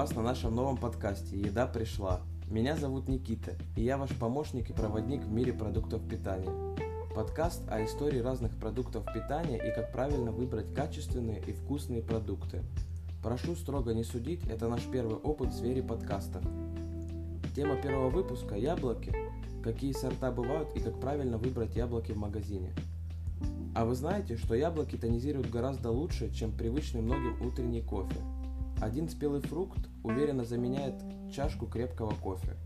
вас на нашем новом подкасте «Еда пришла». Меня зовут Никита, и я ваш помощник и проводник в мире продуктов питания. Подкаст о истории разных продуктов питания и как правильно выбрать качественные и вкусные продукты. Прошу строго не судить, это наш первый опыт в сфере подкастов. Тема первого выпуска – яблоки. Какие сорта бывают и как правильно выбрать яблоки в магазине. А вы знаете, что яблоки тонизируют гораздо лучше, чем привычный многим утренний кофе – один спелый фрукт уверенно заменяет чашку крепкого кофе.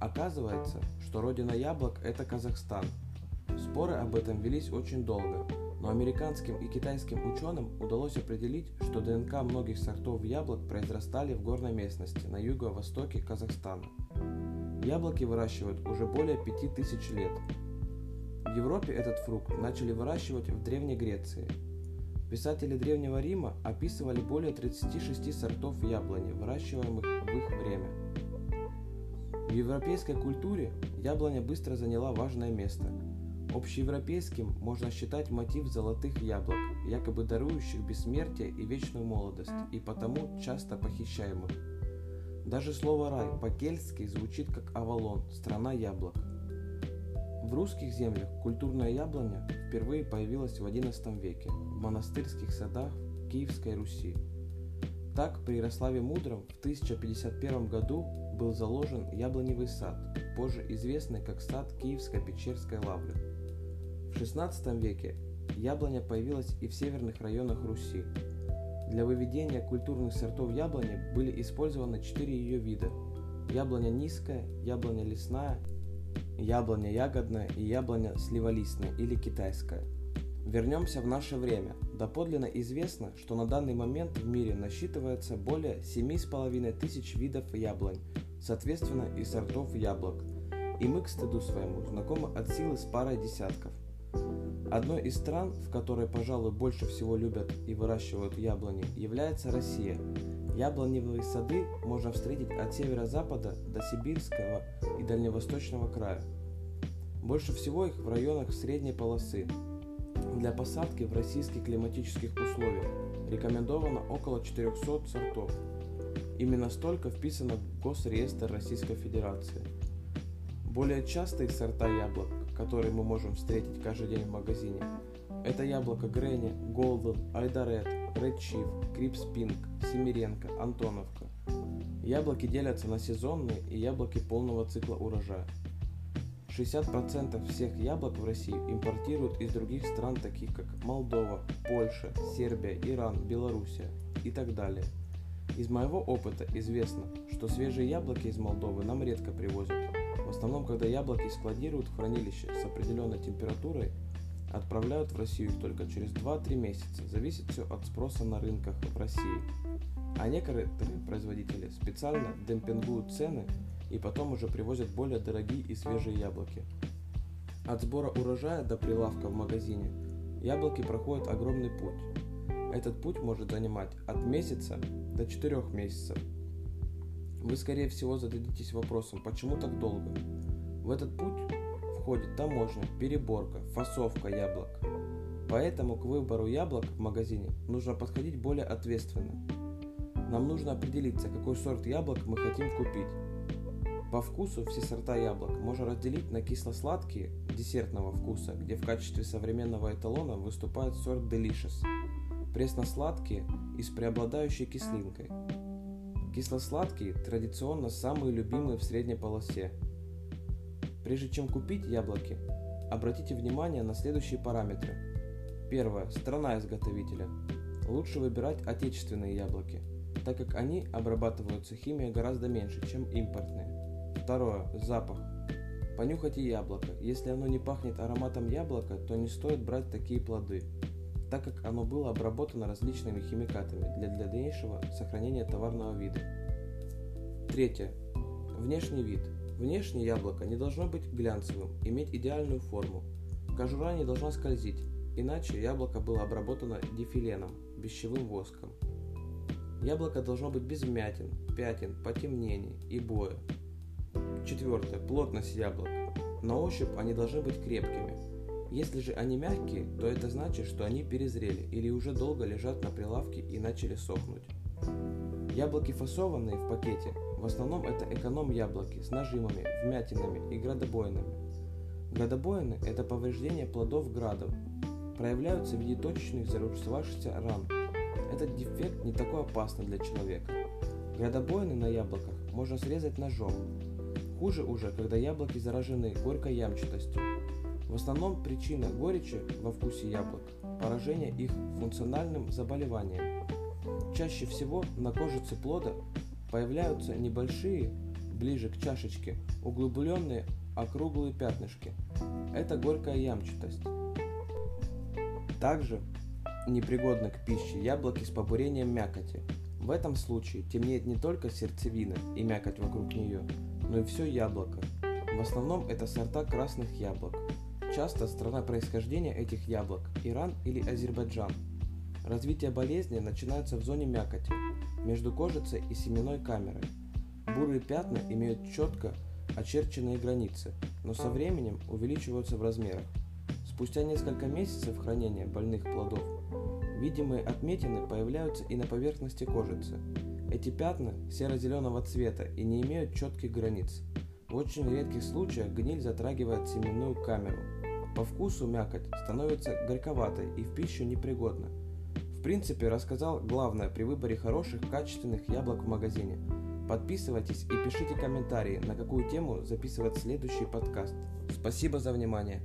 Оказывается, что родина яблок – это Казахстан. Споры об этом велись очень долго, но американским и китайским ученым удалось определить, что ДНК многих сортов яблок произрастали в горной местности на юго-востоке Казахстана. Яблоки выращивают уже более 5000 лет. В Европе этот фрукт начали выращивать в Древней Греции – Писатели Древнего Рима описывали более 36 сортов яблони, выращиваемых в их время. В европейской культуре яблоня быстро заняла важное место. Общеевропейским можно считать мотив золотых яблок, якобы дарующих бессмертие и вечную молодость, и потому часто похищаемых. Даже слово «рай» по-кельтски звучит как «Авалон» – страна яблок – в русских землях культурная яблоня впервые появилась в XI веке в монастырских садах Киевской Руси. Так при Ярославе Мудром в 1051 году был заложен яблоневый сад, позже известный как сад Киевской Печерской лавры. В XVI веке яблоня появилась и в северных районах Руси. Для выведения культурных сортов яблони были использованы четыре ее вида – яблоня низкая, яблоня лесная яблоня ягодная и яблоня сливолистная или китайская. Вернемся в наше время. Доподлинно известно, что на данный момент в мире насчитывается более 7,5 тысяч видов яблонь, соответственно и сортов яблок. И мы, к стыду своему, знакомы от силы с парой десятков. Одной из стран, в которой, пожалуй, больше всего любят и выращивают яблони, является Россия – Яблоневые сады можно встретить от северо-запада до Сибирского и Дальневосточного края. Больше всего их в районах средней полосы. Для посадки в российских климатических условиях рекомендовано около 400 сортов. Именно столько вписано в Госреестр Российской Федерации. Более частые сорта яблок, которые мы можем встретить каждый день в магазине, это яблоко Гренни, Голден, Айдарет, Red Chief, Крипс Пинк, Семиренко, Антоновка. Яблоки делятся на сезонные и яблоки полного цикла урожая. 60% всех яблок в России импортируют из других стран, таких как Молдова, Польша, Сербия, Иран, Белоруссия и так далее. Из моего опыта известно, что свежие яблоки из Молдовы нам редко привозят. В основном, когда яблоки складируют в хранилище с определенной температурой Отправляют в Россию их только через 2-3 месяца. Зависит все от спроса на рынках в России. А некоторые производители специально демпингуют цены и потом уже привозят более дорогие и свежие яблоки. От сбора урожая до прилавка в магазине яблоки проходят огромный путь. Этот путь может занимать от месяца до 4 месяцев. Вы скорее всего зададитесь вопросом, почему так долго? В этот путь входит таможня, переборка, фасовка яблок. Поэтому к выбору яблок в магазине нужно подходить более ответственно. Нам нужно определиться, какой сорт яблок мы хотим купить. По вкусу все сорта яблок можно разделить на кисло-сладкие десертного вкуса, где в качестве современного эталона выступает сорт Delicious, пресно-сладкие и с преобладающей кислинкой. Кисло-сладкие традиционно самые любимые в средней полосе – Прежде чем купить яблоки, обратите внимание на следующие параметры. Первое. Страна изготовителя. Лучше выбирать отечественные яблоки, так как они обрабатываются химией гораздо меньше, чем импортные. Второе. Запах. Понюхайте яблоко. Если оно не пахнет ароматом яблока, то не стоит брать такие плоды, так как оно было обработано различными химикатами для дальнейшего сохранения товарного вида. Третье. Внешний вид. Внешне яблоко не должно быть глянцевым, иметь идеальную форму. Кожура не должна скользить, иначе яблоко было обработано дифиленом, пищевым воском. Яблоко должно быть без вмятин, пятен, потемнений и боя. Четвертое. Плотность яблок. На ощупь они должны быть крепкими. Если же они мягкие, то это значит, что они перезрели или уже долго лежат на прилавке и начали сохнуть. Яблоки фасованные в пакете, в основном это эконом-яблоки с нажимами, вмятинами и градобоинами. Градобоины – это повреждения плодов градом, проявляются в виде точечных зарубцевавшихся ран. Этот дефект не такой опасный для человека. Градобоины на яблоках можно срезать ножом. Хуже уже, когда яблоки заражены горькой ямчатостью. В основном причина горечи во вкусе яблок – поражение их функциональным заболеванием. Чаще всего на кожице плода появляются небольшие, ближе к чашечке, углубленные округлые пятнышки. Это горькая ямчатость. Также непригодны к пище яблоки с побурением мякоти. В этом случае темнеет не только сердцевина и мякоть вокруг нее, но и все яблоко. В основном это сорта красных яблок. Часто страна происхождения этих яблок – Иран или Азербайджан. Развитие болезни начинается в зоне мякоти, между кожицей и семенной камерой. Бурые пятна имеют четко очерченные границы, но со временем увеличиваются в размерах. Спустя несколько месяцев хранения больных плодов видимые отметины появляются и на поверхности кожицы. Эти пятна серо-зеленого цвета и не имеют четких границ. В очень редких случаях гниль затрагивает семенную камеру, по вкусу мякоть становится горьковатой и в пищу непригодна. В принципе, рассказал главное при выборе хороших, качественных яблок в магазине. Подписывайтесь и пишите комментарии, на какую тему записывать следующий подкаст. Спасибо за внимание.